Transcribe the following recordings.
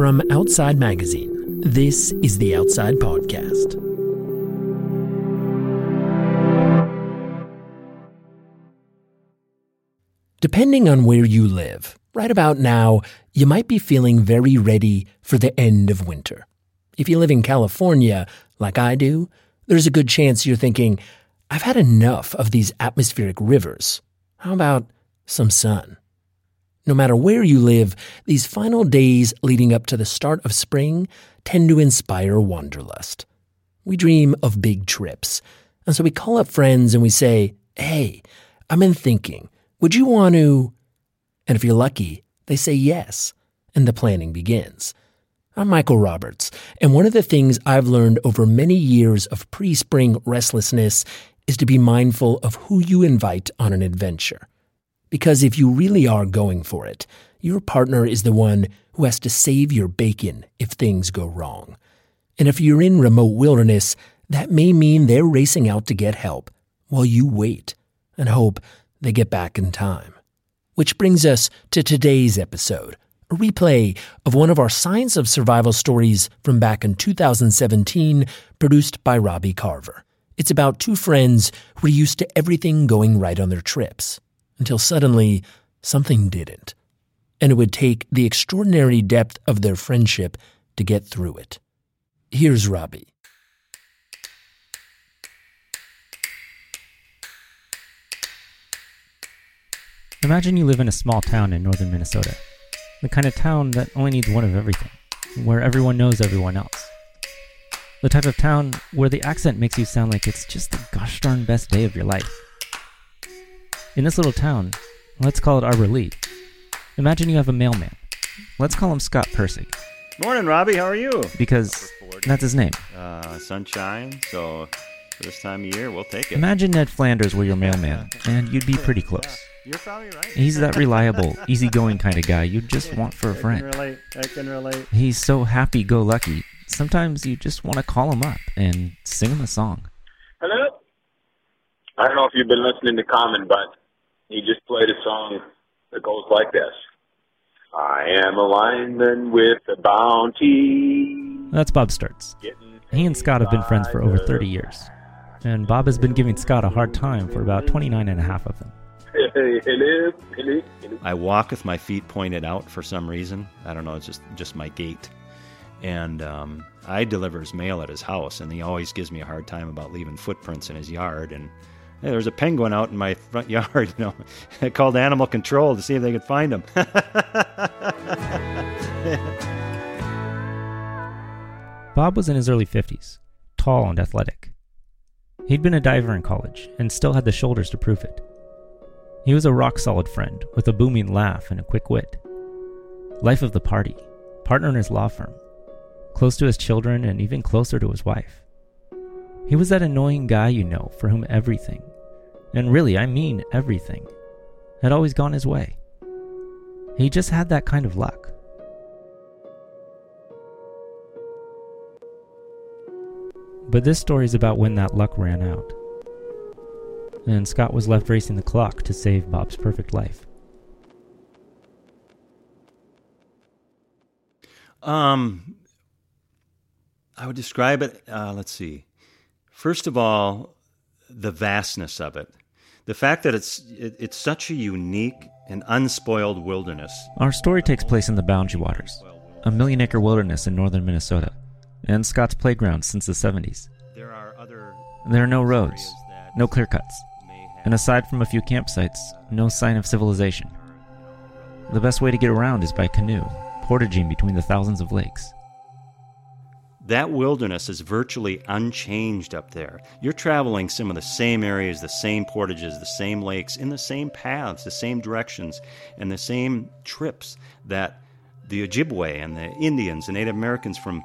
From Outside Magazine, this is the Outside Podcast. Depending on where you live, right about now, you might be feeling very ready for the end of winter. If you live in California, like I do, there's a good chance you're thinking, I've had enough of these atmospheric rivers. How about some sun? No matter where you live, these final days leading up to the start of spring tend to inspire wanderlust. We dream of big trips, and so we call up friends and we say, Hey, I'm in thinking, would you want to? And if you're lucky, they say yes, and the planning begins. I'm Michael Roberts, and one of the things I've learned over many years of pre spring restlessness is to be mindful of who you invite on an adventure. Because if you really are going for it, your partner is the one who has to save your bacon if things go wrong. And if you're in remote wilderness, that may mean they're racing out to get help while you wait and hope they get back in time. Which brings us to today's episode, a replay of one of our Science of Survival stories from back in 2017, produced by Robbie Carver. It's about two friends who are used to everything going right on their trips until suddenly something didn't. And it would take the extraordinary depth of their friendship to get through it. Here's Robbie. Imagine you live in a small town in northern Minnesota. The kind of town that only needs one of everything, where everyone knows everyone else. The type of town where the accent makes you sound like it's just the gosh darn best day of your life. In this little town, let's call it Arbor Lee, imagine you have a mailman. Let's call him Scott Pirsig. Morning, Robbie. How are you? Because that's his name. Uh, sunshine. So for this time of year, we'll take it. Imagine Ned Flanders were your mailman, and you'd be pretty close. You're probably right. He's that reliable, easygoing kind of guy you'd just want for a I can friend. relate. I can relate. He's so happy go lucky. Sometimes you just want to call him up and sing him a song. Hello? I don't know if you've been listening to Common, but he just played a song that goes like this. I am a lineman with a bounty. That's Bob Sturtz. He and Scott have been friends for over 30 years. And Bob has been giving Scott a hard time for about 29 and a half of them. Hello, hello, hello. I walk with my feet pointed out for some reason. I don't know. It's just just my gait. And um, I deliver his mail at his house, and he always gives me a hard time about leaving footprints in his yard. And hey, there's a penguin out in my front yard. You know, I called animal control to see if they could find him. Bob was in his early 50s, tall and athletic. He'd been a diver in college and still had the shoulders to prove it. He was a rock solid friend with a booming laugh and a quick wit. Life of the party, partner in his law firm, close to his children and even closer to his wife. He was that annoying guy you know for whom everything, and really I mean everything, had always gone his way. He just had that kind of luck. But this story is about when that luck ran out. And Scott was left racing the clock to save Bob's perfect life. Um, I would describe it. Uh, let's see. First of all, the vastness of it, the fact that it's it, it's such a unique and unspoiled wilderness. Our story takes place in the Boundary Waters, a million acre wilderness in northern Minnesota, and Scott's playground since the 70s. There are other. There are no roads, no clear cuts, and aside from a few campsites, no sign of civilization. The best way to get around is by canoe, portaging between the thousands of lakes. That wilderness is virtually unchanged up there. You're traveling some of the same areas, the same portages, the same lakes, in the same paths, the same directions, and the same trips that the Ojibwe and the Indians and Native Americans from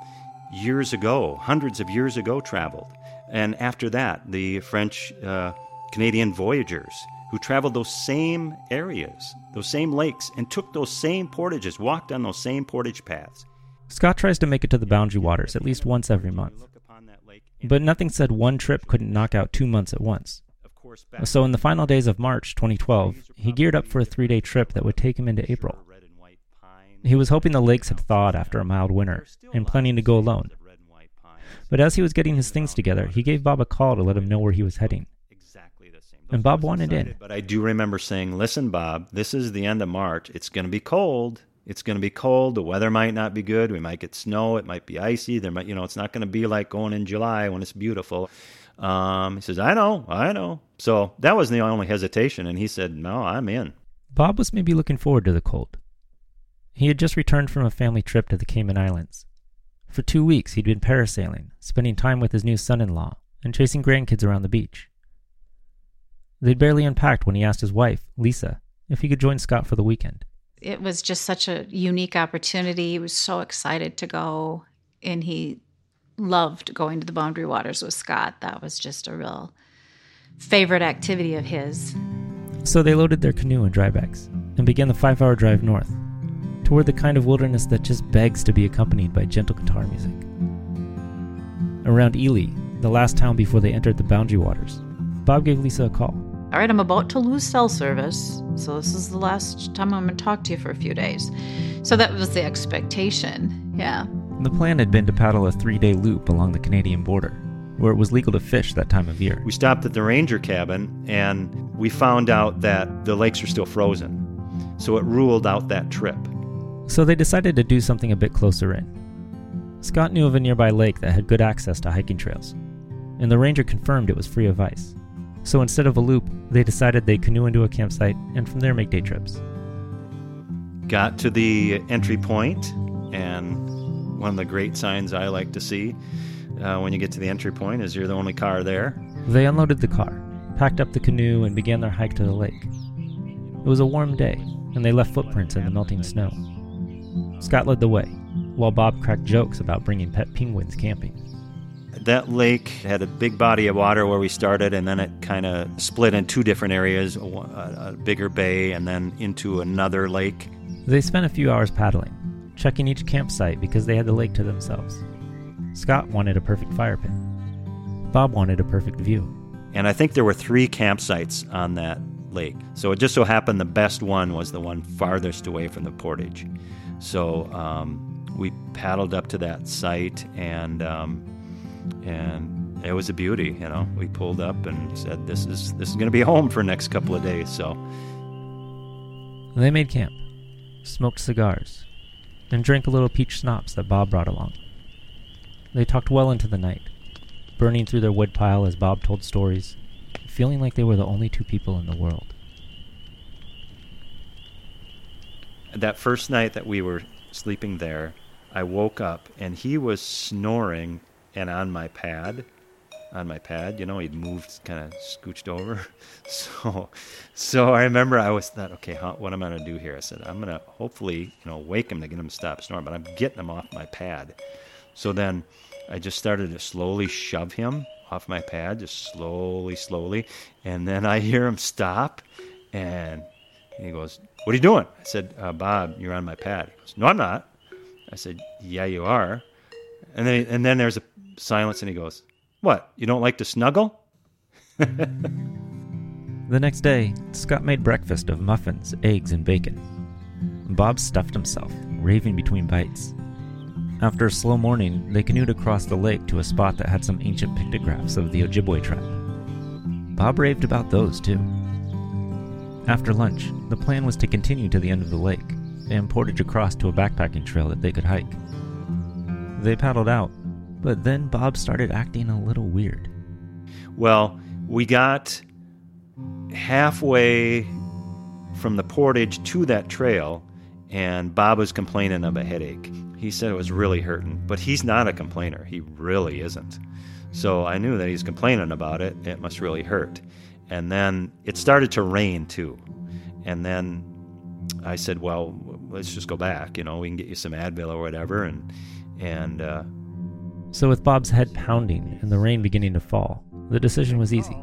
years ago, hundreds of years ago, traveled. And after that, the French uh, Canadian voyagers who traveled those same areas, those same lakes, and took those same portages, walked on those same portage paths. Scott tries to make it to the Boundary Waters at least once every month. Look upon that lake But nothing said one trip couldn't knock out two months at once. of course, back So, in the final days of March 2012, he geared up for a three day trip that would take him into April. red and white pine He was hoping the lakes had thawed after a mild winter and planning to go alone. But as he was getting his things together, he gave Bob a call to let him know where he was heading. And Bob wanted in. But I do remember saying, "Listen, Bob, this is the end of March. It's going to be cold. It's going to be cold. The weather might not be good. We might get snow. It might be icy. There might, you know, it's not going to be like going in July when it's beautiful." Um, he says, "I know, I know." So that was the only hesitation, and he said, "No, I'm in." Bob was maybe looking forward to the cold. He had just returned from a family trip to the Cayman Islands. For two weeks, he'd been parasailing, spending time with his new son in law, and chasing grandkids around the beach. They'd barely unpacked when he asked his wife, Lisa, if he could join Scott for the weekend. It was just such a unique opportunity. He was so excited to go, and he loved going to the Boundary Waters with Scott. That was just a real favorite activity of his. So they loaded their canoe and dry bags and began the five hour drive north toward the kind of wilderness that just begs to be accompanied by gentle guitar music. Around Ely, the last town before they entered the Boundary Waters, Bob gave Lisa a call. All right, I'm about to lose cell service, so this is the last time I'm going to talk to you for a few days. So that was the expectation, yeah. The plan had been to paddle a three day loop along the Canadian border, where it was legal to fish that time of year. We stopped at the ranger cabin and we found out that the lakes are still frozen. So it ruled out that trip. So they decided to do something a bit closer in. Scott knew of a nearby lake that had good access to hiking trails, and the ranger confirmed it was free of ice. So instead of a loop, they decided they'd canoe into a campsite and from there make day trips. Got to the entry point, and one of the great signs I like to see uh, when you get to the entry point is you're the only car there. They unloaded the car, packed up the canoe, and began their hike to the lake. It was a warm day, and they left footprints in the melting snow. Scott led the way, while Bob cracked jokes about bringing pet penguins camping. That lake had a big body of water where we started, and then it kind of split in two different areas a, a bigger bay and then into another lake. They spent a few hours paddling, checking each campsite because they had the lake to themselves. Scott wanted a perfect fire pit. Bob wanted a perfect view. And I think there were three campsites on that lake. So it just so happened the best one was the one farthest away from the portage. So um, we paddled up to that site and um, and it was a beauty. You know, we pulled up and said, "This is this is going to be home for the next couple of days." So they made camp, smoked cigars, and drank a little peach schnapps that Bob brought along. They talked well into the night, burning through their wood pile as Bob told stories, feeling like they were the only two people in the world. That first night that we were sleeping there, I woke up and he was snoring and on my pad on my pad you know he'd moved kind of scooched over. So so i remember i was thought okay what am i going to do here? I said i'm going to hopefully you know wake him to get him to stop snoring but i'm getting him off my pad. So then i just started to slowly shove him off my pad just slowly slowly and then i hear him stop and he goes what are you doing? I said uh, bob you're on my pad. He goes no i'm not. I said yeah you are. And then and then there's a silence and he goes, What? You don't like to snuggle? the next day, Scott made breakfast of muffins, eggs, and bacon. Bob stuffed himself, raving between bites. After a slow morning, they canoed across the lake to a spot that had some ancient pictographs of the Ojibwe tribe. Bob raved about those too. After lunch, the plan was to continue to the end of the lake and portage across to a backpacking trail that they could hike. They paddled out, but then Bob started acting a little weird. Well, we got halfway from the portage to that trail, and Bob was complaining of a headache. He said it was really hurting, but he's not a complainer. He really isn't. So I knew that he's complaining about it. It must really hurt. And then it started to rain too. And then I said, "Well, let's just go back. You know, we can get you some Advil or whatever." And and uh, so, with Bob's head pounding and the rain beginning to fall, the decision was easy.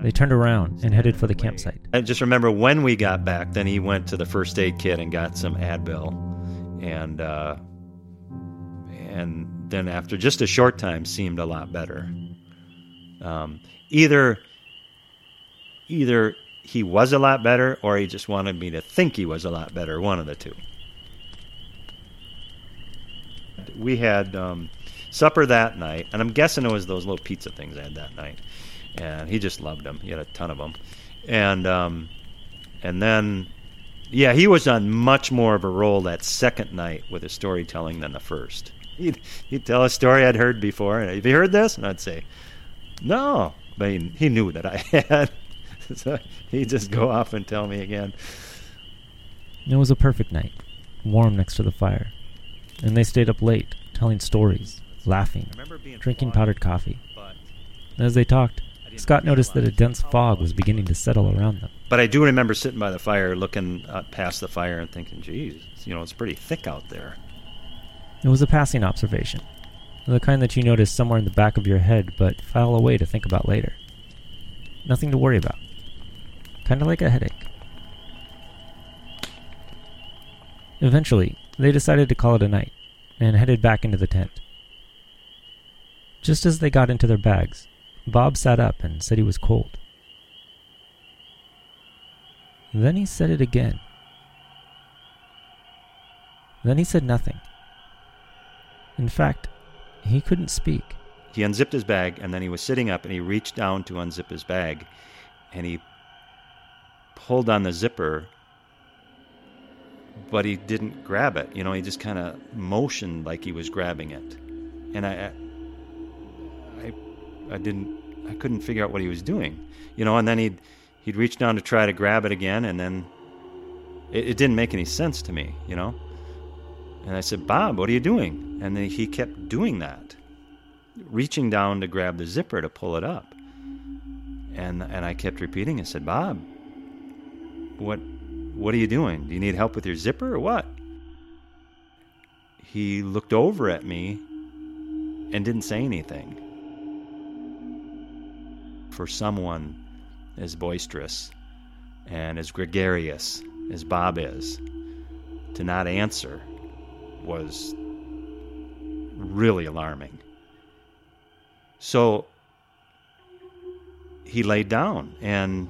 They turned around and headed for the campsite. I just remember when we got back, then he went to the first aid kit and got some Advil. And, uh, and then after just a short time, seemed a lot better. Um, either, either he was a lot better or he just wanted me to think he was a lot better, one of the two. we had um, supper that night, and I'm guessing it was those little pizza things I had that night. And he just loved them. He had a ton of them, and um, and then yeah, he was on much more of a roll that second night with his storytelling than the first. He'd, he'd tell a story I'd heard before. And, Have you heard this? And I'd say, no. But he, he knew that I had. so he'd just go off and tell me again. It was a perfect night, warm next to the fire. And they stayed up late, telling stories, laughing, drinking powdered coffee. As they talked, Scott noticed that a dense fog was beginning to settle around them. But I do remember sitting by the fire, looking uh, past the fire, and thinking, "Geez, you know, it's pretty thick out there." It was a passing observation, the kind that you notice somewhere in the back of your head but file away to think about later. Nothing to worry about. Kind of like a headache. Eventually, they decided to call it a night and headed back into the tent. Just as they got into their bags, Bob sat up and said he was cold. Then he said it again. Then he said nothing. In fact, he couldn't speak. He unzipped his bag, and then he was sitting up, and he reached down to unzip his bag, and he pulled on the zipper, but he didn't grab it. You know, he just kind of motioned like he was grabbing it, and I, I didn't, I couldn't figure out what he was doing. You know, and then he'd he'd reach down to try to grab it again, and then it, it didn't make any sense to me. You know. And I said, Bob, what are you doing? And then he kept doing that, reaching down to grab the zipper to pull it up. And, and I kept repeating, I said, Bob, what, what are you doing? Do you need help with your zipper or what? He looked over at me and didn't say anything. For someone as boisterous and as gregarious as Bob is, to not answer was really alarming. So he laid down and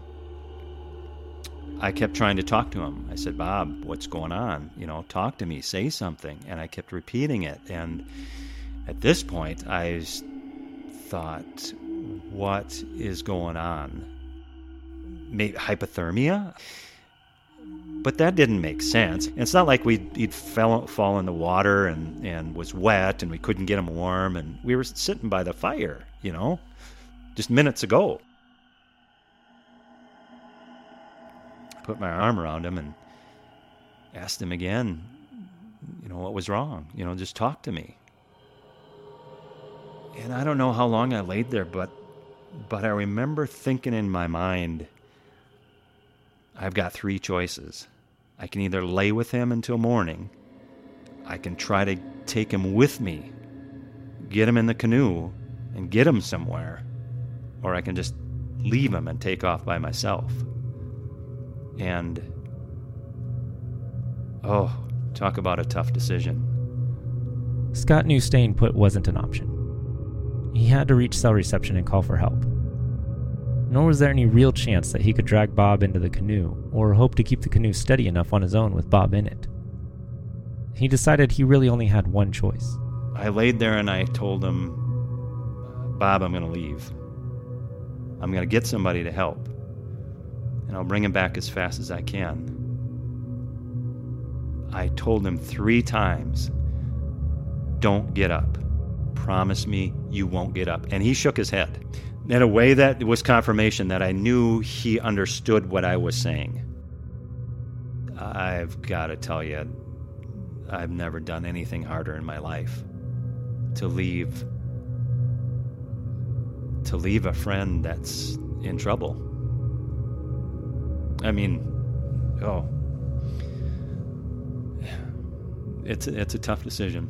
I kept trying to talk to him. I said, Bob, what's going on? You know, talk to me, say something. And I kept repeating it. And at this point, I thought, what is going on? Maybe hypothermia? But that didn't make sense. It's not like we'd, he'd fell, fall in the water and, and was wet and we couldn't get him warm. And we were sitting by the fire, you know, just minutes ago. Put my arm around him and asked him again, you know, what was wrong? You know, just talk to me. And I don't know how long I laid there, but but I remember thinking in my mind, I've got three choices. I can either lay with him until morning, I can try to take him with me, get him in the canoe, and get him somewhere, or I can just leave him and take off by myself. And, oh, talk about a tough decision. Scott knew staying put wasn't an option. He had to reach cell reception and call for help nor was there any real chance that he could drag Bob into the canoe or hope to keep the canoe steady enough on his own with Bob in it. He decided he really only had one choice. I laid there and I told him, Bob, I'm going to leave. I'm going to get somebody to help, and I'll bring him back as fast as I can. I told him three times, Don't get up. Promise me you won't get up. And he shook his head in a way that was confirmation that I knew he understood what I was saying. I've got to tell you, I've never done anything harder in my life. To leave to leave a friend that's in trouble. I mean, oh. It's it's a tough decision.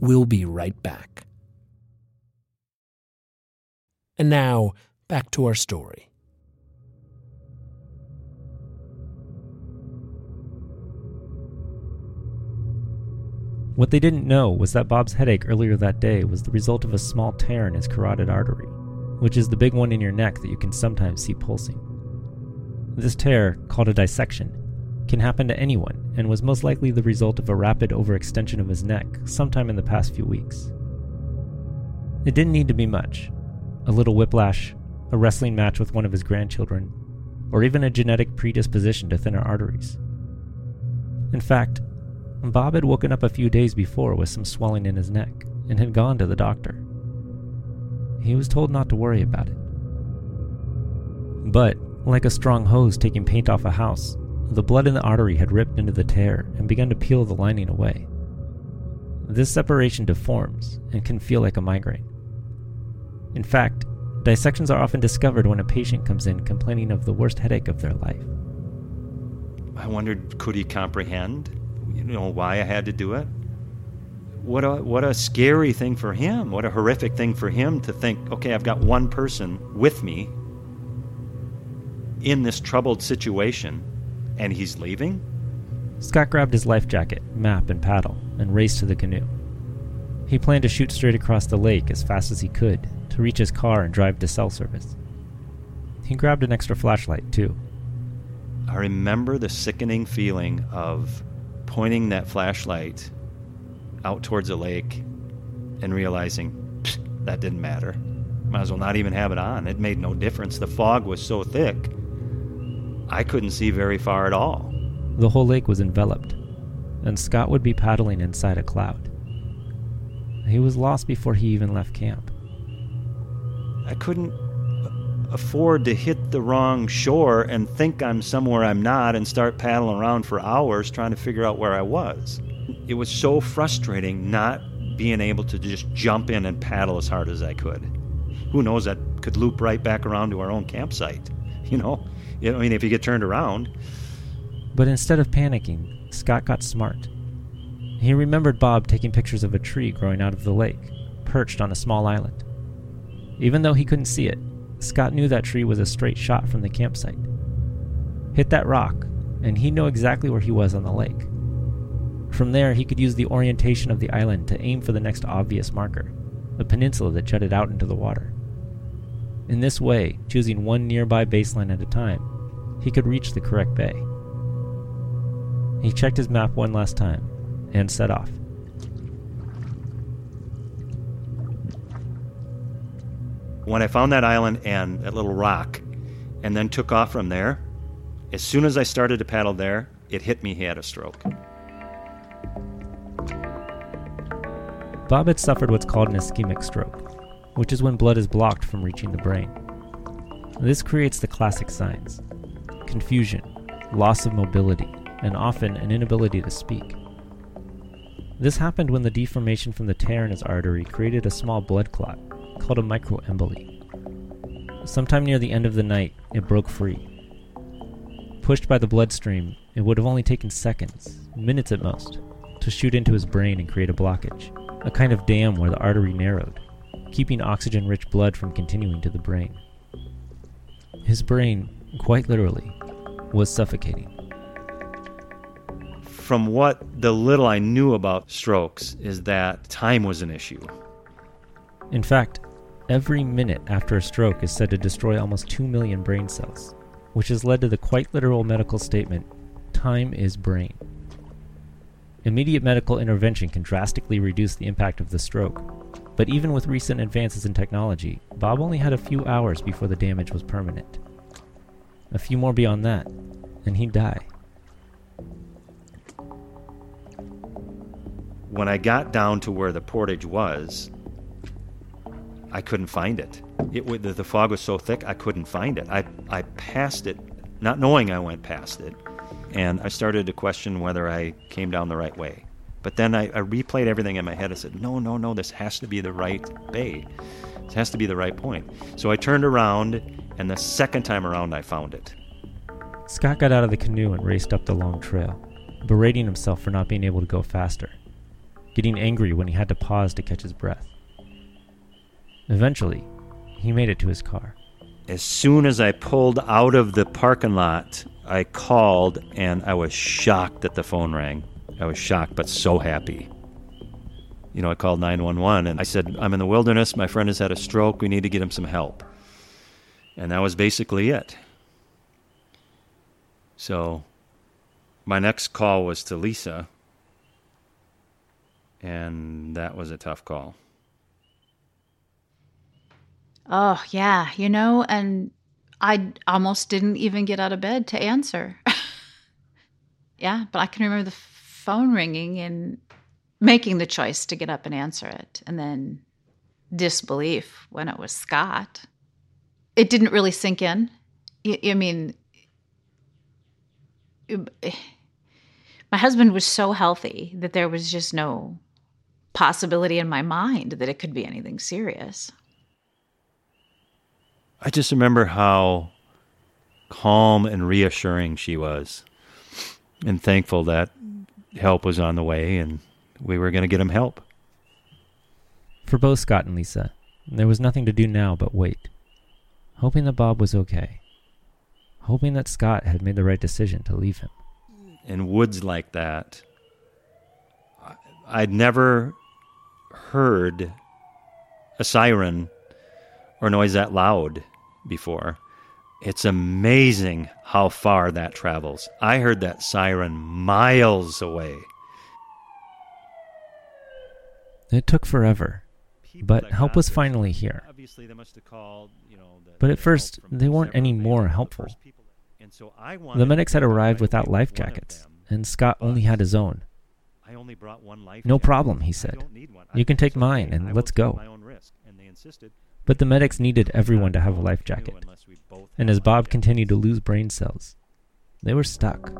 We'll be right back. And now, back to our story. What they didn't know was that Bob's headache earlier that day was the result of a small tear in his carotid artery, which is the big one in your neck that you can sometimes see pulsing. This tear, called a dissection, can happen to anyone and was most likely the result of a rapid overextension of his neck sometime in the past few weeks. It didn't need to be much a little whiplash, a wrestling match with one of his grandchildren, or even a genetic predisposition to thinner arteries. In fact, Bob had woken up a few days before with some swelling in his neck and had gone to the doctor. He was told not to worry about it. But, like a strong hose taking paint off a house, the blood in the artery had ripped into the tear and begun to peel the lining away. This separation deforms and can feel like a migraine. In fact, dissections are often discovered when a patient comes in complaining of the worst headache of their life. I wondered, could he comprehend, you know, why I had to do it? What a what a scary thing for him. What a horrific thing for him to think, okay, I've got one person with me in this troubled situation and he's leaving? Scott grabbed his life jacket, map, and paddle and raced to the canoe. He planned to shoot straight across the lake as fast as he could to reach his car and drive to cell service. He grabbed an extra flashlight, too. I remember the sickening feeling of pointing that flashlight out towards the lake and realizing that didn't matter. Might as well not even have it on. It made no difference. The fog was so thick, I couldn't see very far at all. The whole lake was enveloped, and Scott would be paddling inside a cloud. He was lost before he even left camp. I couldn't afford to hit the wrong shore and think I'm somewhere I'm not and start paddling around for hours trying to figure out where I was. It was so frustrating not being able to just jump in and paddle as hard as I could. Who knows, that could loop right back around to our own campsite, you know? I mean, if you get turned around. But instead of panicking, Scott got smart. He remembered Bob taking pictures of a tree growing out of the lake, perched on a small island. Even though he couldn't see it, Scott knew that tree was a straight shot from the campsite. Hit that rock, and he'd know exactly where he was on the lake. From there, he could use the orientation of the island to aim for the next obvious marker, a peninsula that jutted out into the water. In this way, choosing one nearby baseline at a time, he could reach the correct bay. He checked his map one last time and set off. When I found that island and that little rock, and then took off from there, as soon as I started to paddle there, it hit me he had a stroke. Bob had suffered what's called an ischemic stroke, which is when blood is blocked from reaching the brain. This creates the classic signs confusion, loss of mobility, and often an inability to speak. This happened when the deformation from the tear in his artery created a small blood clot called a microemboli. Sometime near the end of the night, it broke free. Pushed by the bloodstream, it would have only taken seconds, minutes at most, to shoot into his brain and create a blockage, a kind of dam where the artery narrowed, keeping oxygen rich blood from continuing to the brain. His brain, quite literally, was suffocating. From what the little I knew about strokes, is that time was an issue. In fact, every minute after a stroke is said to destroy almost 2 million brain cells, which has led to the quite literal medical statement time is brain. Immediate medical intervention can drastically reduce the impact of the stroke, but even with recent advances in technology, Bob only had a few hours before the damage was permanent. A few more beyond that, and he'd die. When I got down to where the portage was, I couldn't find it. It the, the fog was so thick I couldn't find it. I I passed it, not knowing I went past it, and I started to question whether I came down the right way. But then I, I replayed everything in my head. I said, no, no, no, this has to be the right bay. This has to be the right point. So I turned around, and the second time around, I found it. Scott got out of the canoe and raced up the long trail, berating himself for not being able to go faster, getting angry when he had to pause to catch his breath. Eventually, he made it to his car. As soon as I pulled out of the parking lot, I called and I was shocked that the phone rang. I was shocked, but so happy. You know, I called 911 and I said, I'm in the wilderness. My friend has had a stroke. We need to get him some help. And that was basically it. So my next call was to Lisa, and that was a tough call. Oh, yeah. You know, and I almost didn't even get out of bed to answer. yeah, but I can remember the phone ringing and making the choice to get up and answer it, and then disbelief when it was Scott. It didn't really sink in. I mean, my husband was so healthy that there was just no possibility in my mind that it could be anything serious. I just remember how calm and reassuring she was, and thankful that help was on the way and we were going to get him help. For both Scott and Lisa, there was nothing to do now but wait, hoping that Bob was okay, hoping that Scott had made the right decision to leave him. In woods like that, I'd never heard a siren or noise that loud before. It's amazing how far that travels. I heard that siren miles away. It took forever, but help was finally here. But at first, they weren't any more helpful. The medics had arrived without life jackets, and Scott only had his own. No problem, he said. You can take mine and let's go. But the medics needed everyone to have a life jacket. And as Bob continued to lose brain cells, they were stuck.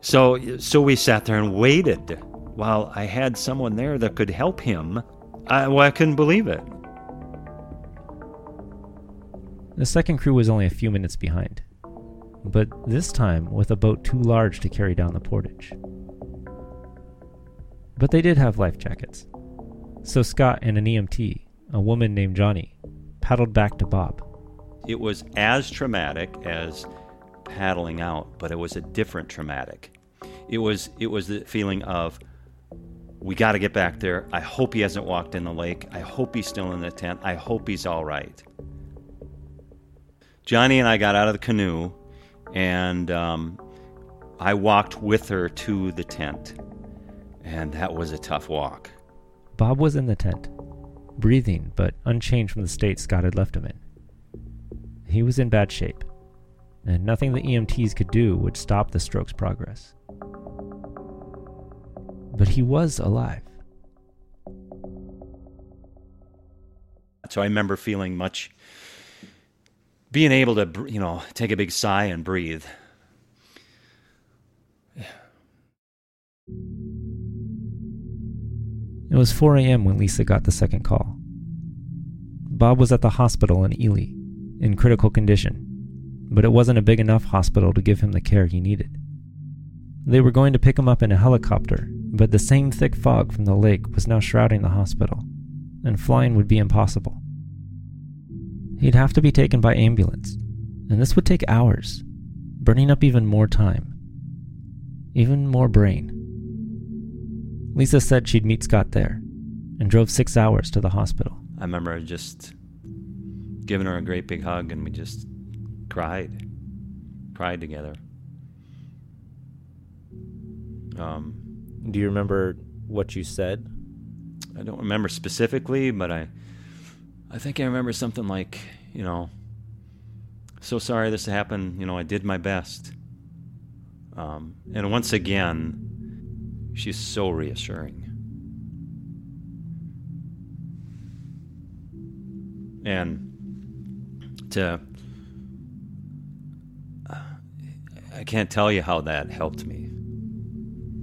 So, so we sat there and waited while I had someone there that could help him. I, well, I couldn't believe it. The second crew was only a few minutes behind, but this time with a boat too large to carry down the portage. But they did have life jackets. So Scott and an EMT, a woman named Johnny, paddled back to Bob. It was as traumatic as paddling out, but it was a different traumatic. It was it was the feeling of we got to get back there. I hope he hasn't walked in the lake. I hope he's still in the tent. I hope he's all right. Johnny and I got out of the canoe, and um, I walked with her to the tent, and that was a tough walk. Bob was in the tent, breathing but unchanged from the state Scott had left him in. He was in bad shape, and nothing the EMTs could do would stop the stroke's progress. But he was alive. So I remember feeling much, being able to, you know, take a big sigh and breathe. It was 4 a.m. when Lisa got the second call. Bob was at the hospital in Ely, in critical condition, but it wasn't a big enough hospital to give him the care he needed. They were going to pick him up in a helicopter, but the same thick fog from the lake was now shrouding the hospital, and flying would be impossible. He'd have to be taken by ambulance, and this would take hours, burning up even more time, even more brain. Lisa said she'd meet Scott there and drove six hours to the hospital. I remember just giving her a great big hug and we just cried, cried together. Um, Do you remember what you said? I don't remember specifically, but I, I think I remember something like, you know, so sorry this happened. You know, I did my best. Um, and once again, She's so reassuring. And to. I can't tell you how that helped me.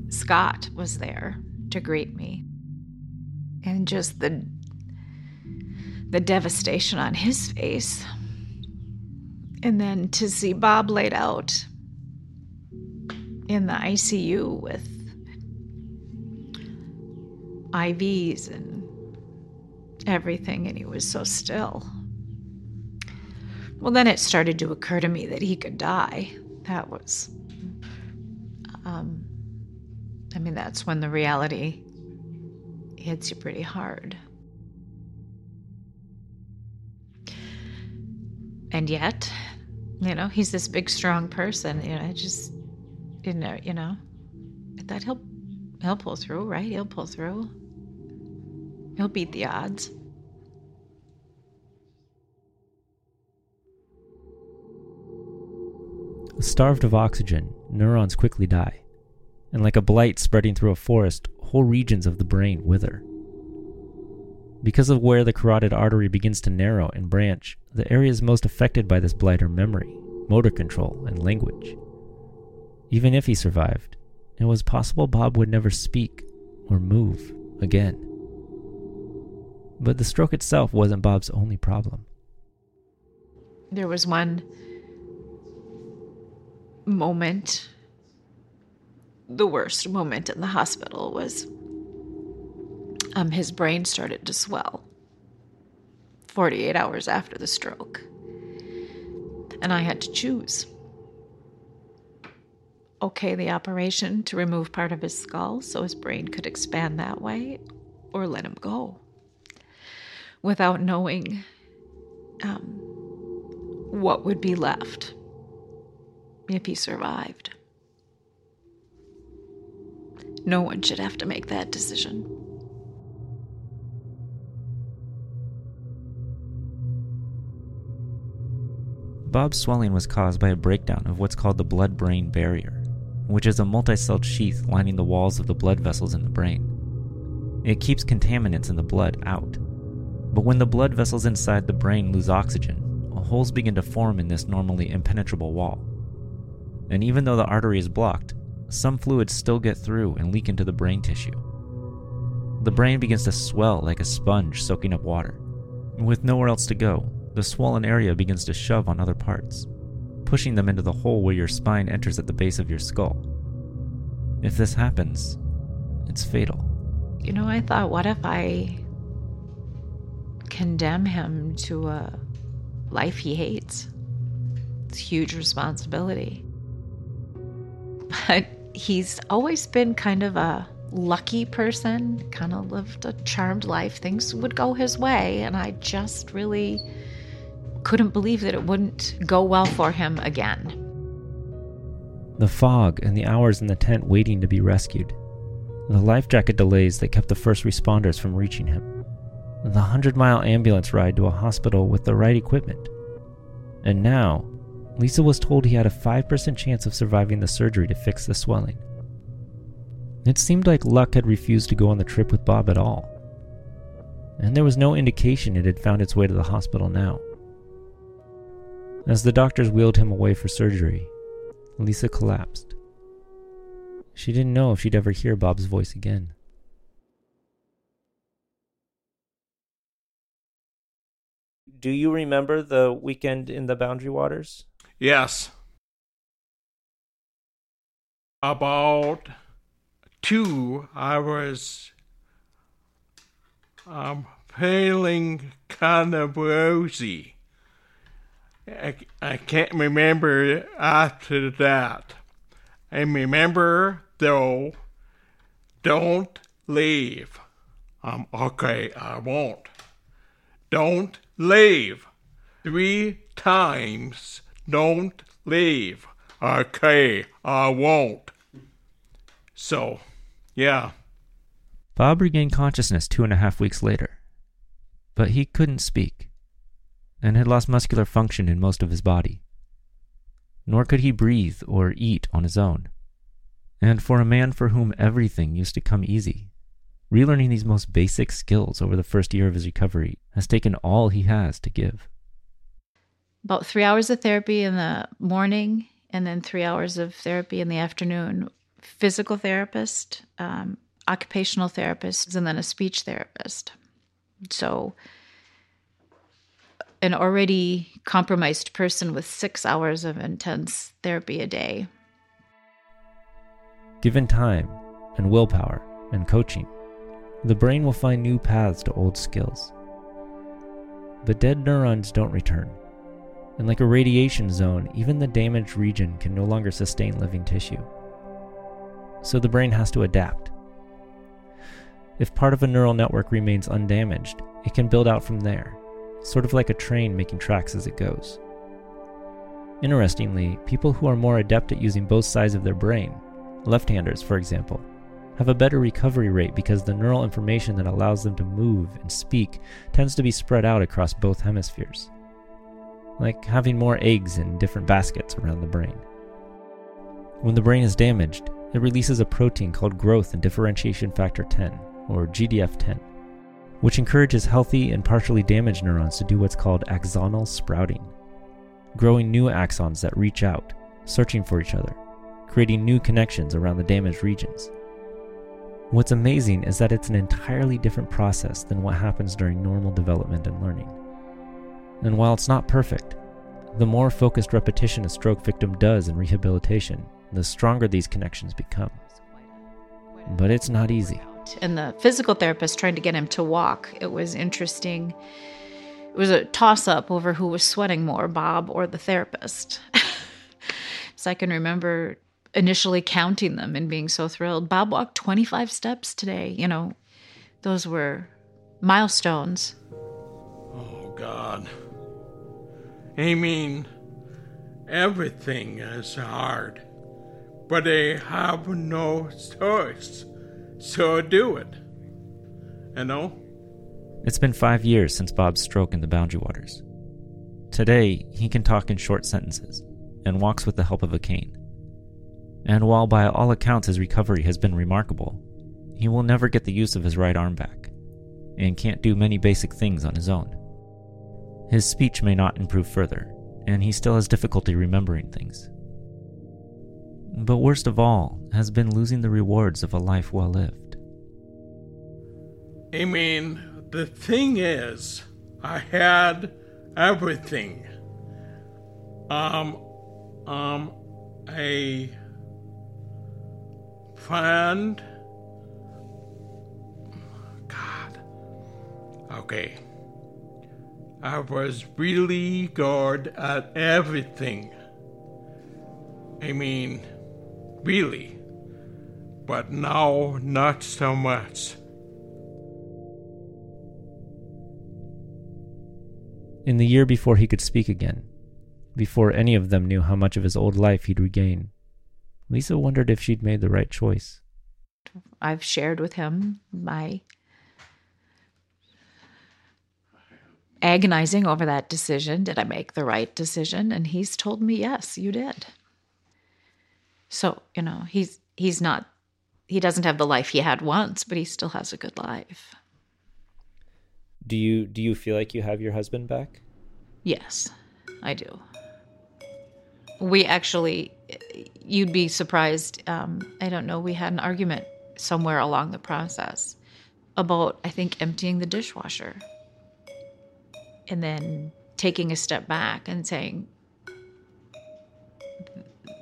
Scott was there to greet me. And just the the devastation on his face. And then to see Bob laid out in the ICU with IVs and everything, and he was so still. Well, then it started to occur to me that he could die. That was, um, I mean, that's when the reality hits you pretty hard. And yet, You know, he's this big, strong person. You know, I just, didn't know, you know, I thought he'll, he'll pull through, right? He'll pull through. He'll beat the odds. Starved of oxygen, neurons quickly die, and like a blight spreading through a forest, whole regions of the brain wither. Because of where the carotid artery begins to narrow and branch, the areas most affected by this blight are memory, motor control, and language. Even if he survived, it was possible Bob would never speak or move again. But the stroke itself wasn't Bob's only problem. There was one moment, the worst moment in the hospital was um, his brain started to swell 48 hours after the stroke. And I had to choose okay the operation to remove part of his skull so his brain could expand that way, or let him go without knowing um, what would be left if he survived. No one should have to make that decision. Bob's swelling was caused by a breakdown of what's called the blood brain barrier, which is a multi-celled sheath lining the walls of the blood vessels in the brain. It keeps contaminants in the blood out. But when the blood vessels inside the brain lose oxygen, holes begin to form in this normally impenetrable wall. And even though the artery is blocked, some fluids still get through and leak into the brain tissue. The brain begins to swell like a sponge soaking up water. And with nowhere else to go, the swollen area begins to shove on other parts, pushing them into the hole where your spine enters at the base of your skull. If this happens, it's fatal. You know, I thought, what if I condemn him to a life he hates? It's huge responsibility. But he's always been kind of a lucky person, kind of lived a charmed life. Things would go his way, and I just really couldn't believe that it wouldn't go well for him again. The fog and the hours in the tent waiting to be rescued. The life jacket delays that kept the first responders from reaching him. The 100 mile ambulance ride to a hospital with the right equipment. And now, Lisa was told he had a 5% chance of surviving the surgery to fix the swelling. It seemed like luck had refused to go on the trip with Bob at all. And there was no indication it had found its way to the hospital now. As the doctors wheeled him away for surgery, Lisa collapsed. She didn't know if she'd ever hear Bob's voice again. Do you remember the weekend in the Boundary Waters? Yes. About two, I was um, feeling kind of rosy. I, I can't remember after that. I remember, though, don't leave. Um, okay, I won't. Don't leave. Three times. Don't leave. Okay, I won't. So, yeah. Bob regained consciousness two and a half weeks later, but he couldn't speak and had lost muscular function in most of his body. Nor could he breathe or eat on his own. And for a man for whom everything used to come easy, relearning these most basic skills over the first year of his recovery has taken all he has to give. About three hours of therapy in the morning, and then three hours of therapy in the afternoon. Physical therapist, um, occupational therapist, and then a speech therapist. So an already compromised person with six hours of intense therapy a day. Given time and willpower and coaching, the brain will find new paths to old skills. But dead neurons don't return. And like a radiation zone, even the damaged region can no longer sustain living tissue. So the brain has to adapt. If part of a neural network remains undamaged, it can build out from there sort of like a train making tracks as it goes. Interestingly, people who are more adept at using both sides of their brain, left handers for example, have a better recovery rate because the neural information that allows them to move and speak tends to be spread out across both hemispheres. Like having more eggs in different baskets around the brain. When the brain is damaged, it releases a protein called growth and differentiation factor 10, or GDF 10, which encourages healthy and partially damaged neurons to do what's called axonal sprouting, growing new axons that reach out, searching for each other, creating new connections around the damaged regions. What's amazing is that it's an entirely different process than what happens during normal development and learning. And while it's not perfect, the more focused repetition a stroke victim does in rehabilitation, the stronger these connections become. But it's not easy. And the physical therapist trying to get him to walk, it was interesting. It was a toss up over who was sweating more, Bob or the therapist. so I can remember initially counting them and being so thrilled. Bob walked 25 steps today. You know, those were milestones. Oh, God. I mean, everything is hard, but I have no choice, so I do it. You know? It's been five years since Bob's stroke in the Boundary Waters. Today, he can talk in short sentences and walks with the help of a cane. And while by all accounts his recovery has been remarkable, he will never get the use of his right arm back, and can't do many basic things on his own. His speech may not improve further, and he still has difficulty remembering things. But worst of all has been losing the rewards of a life well lived. I mean, the thing is, I had everything. Um, um, a friend. God. Okay. I was really good at everything. I mean, really. But now, not so much. In the year before he could speak again, before any of them knew how much of his old life he'd regain, Lisa wondered if she'd made the right choice. I've shared with him my agonizing over that decision. Did I make the right decision? And he's told me, yes, you did. So, you know, he's he's not he doesn't have the life he had once, but he still has a good life. Do you do you feel like you have your husband back? Yes, I do. We actually you'd be surprised. Um, I don't know. We had an argument somewhere along the process about, I think, emptying the dishwasher and then taking a step back and saying,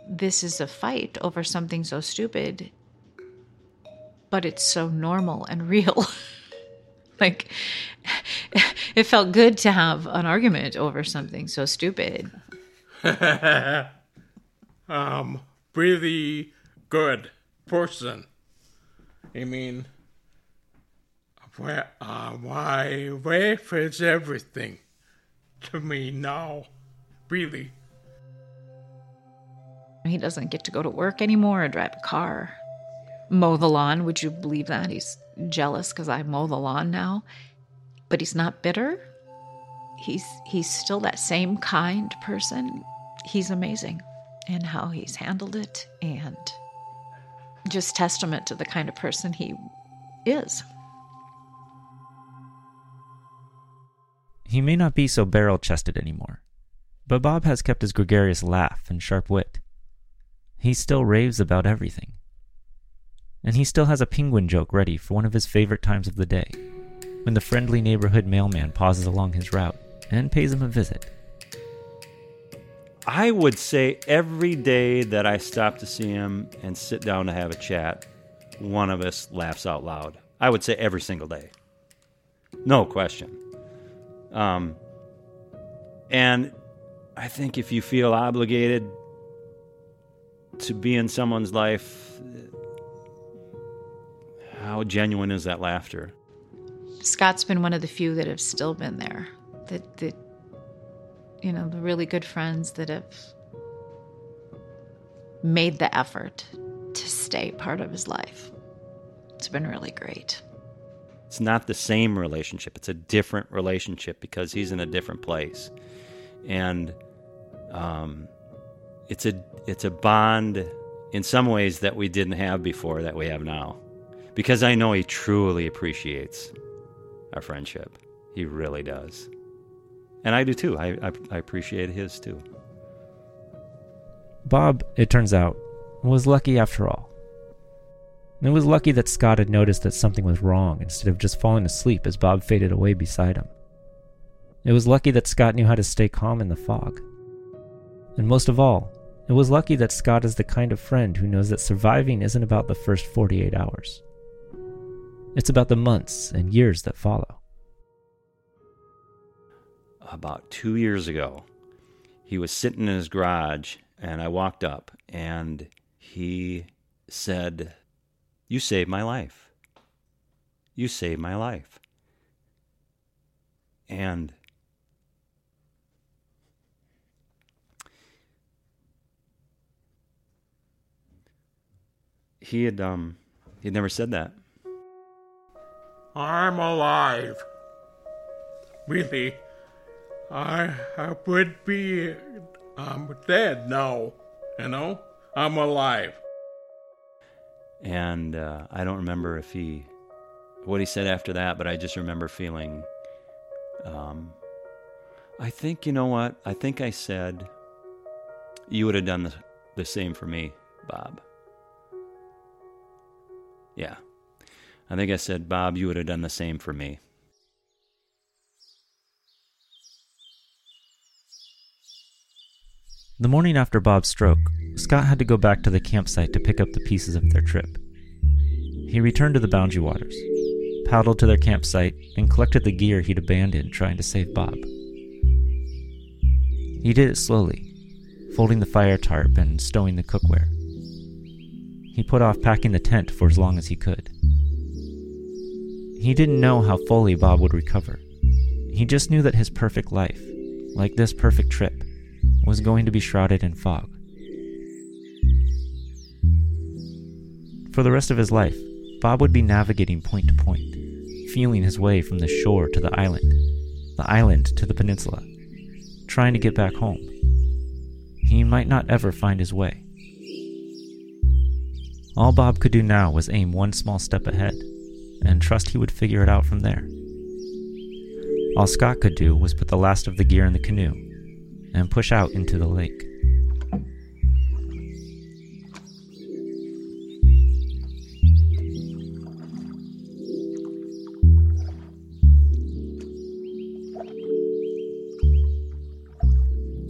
This is a fight over something so stupid, but it's so normal and real. like, it felt good to have an argument over something so stupid. um, really good person. I mean, where, uh, my wife is everything to me now. Really. He doesn't get to go to work anymore or drive a car. Mow the lawn. Would you believe that? He's jealous because I mow the lawn now. But he's not bitter. He's he's still that same kind person. He's amazing and how he's handled it and just testament to the kind of person he is. He may not be so barrel chested anymore, but Bob has kept his gregarious laugh and sharp wit. He still raves about everything. And he still has a penguin joke ready for one of his favorite times of the day, when the friendly neighborhood mailman pauses along his route and pays him a visit. I would say every day that I stop to see him and sit down to have a chat, one of us laughs out loud. I would say every single day. No question. Um, and I think if you feel obligated to be in someone's life, how genuine is that laughter? Scott's been one of the few that have still been there. That that you know, the really good friends that have made the effort to stay part of his life. It's been really great. It's not the same relationship. It's a different relationship because he's in a different place, and um, it's a it's a bond in some ways that we didn't have before that we have now, because I know he truly appreciates our friendship. He really does, and I do too. I I, I appreciate his too. Bob, it turns out, was lucky after all. It was lucky that Scott had noticed that something was wrong instead of just falling asleep as Bob faded away beside him. It was lucky that Scott knew how to stay calm in the fog. And most of all, it was lucky that Scott is the kind of friend who knows that surviving isn't about the first 48 hours. It's about the months and years that follow. About two years ago, he was sitting in his garage, and I walked up, and he said, You saved my life. You saved my life. And he had um he had never said that. I'm alive. Really, I, I would be um, dead now. You know, I'm alive. And uh, I don't remember if he what he said after that, but I just remember feeling. Um, I think you know what I think I said. You would have done the, the same for me, Bob. Yeah. I think I said, Bob, you would have done the same for me. The morning after Bob's stroke, Scott had to go back to the campsite to pick up the pieces of their trip. He returned to the Boundary Waters, paddled to their campsite, and collected the gear he'd abandoned trying to save Bob. He did it slowly, folding the fire tarp and stowing the cookware. He put off packing the tent for as long as he could. He didn't know how fully Bob would recover. He just knew that his perfect life, like this perfect trip, was going to be shrouded in fog. For the rest of his life, Bob would be navigating point to point, feeling his way from the shore to the island, the island to the peninsula, trying to get back home. He might not ever find his way. All Bob could do now was aim one small step ahead and trust he would figure it out from there. All Scott could do was put the last of the gear in the canoe and push out into the lake.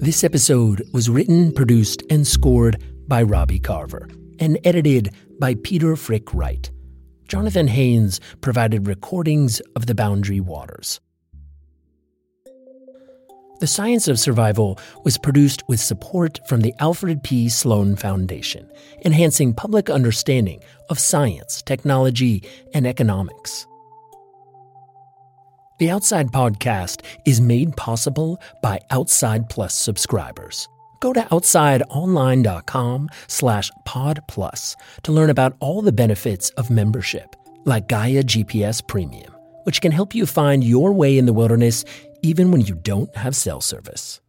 This episode was written, produced, and scored by Robbie Carver and edited by Peter Frick Wright. Jonathan Haynes provided recordings of the Boundary Waters. The Science of Survival was produced with support from the Alfred P. Sloan Foundation, enhancing public understanding of science, technology, and economics. The Outside Podcast is made possible by Outside Plus subscribers. Go to outsideonline.com slash podplus to learn about all the benefits of membership, like Gaia GPS Premium, which can help you find your way in the wilderness even when you don't have cell service.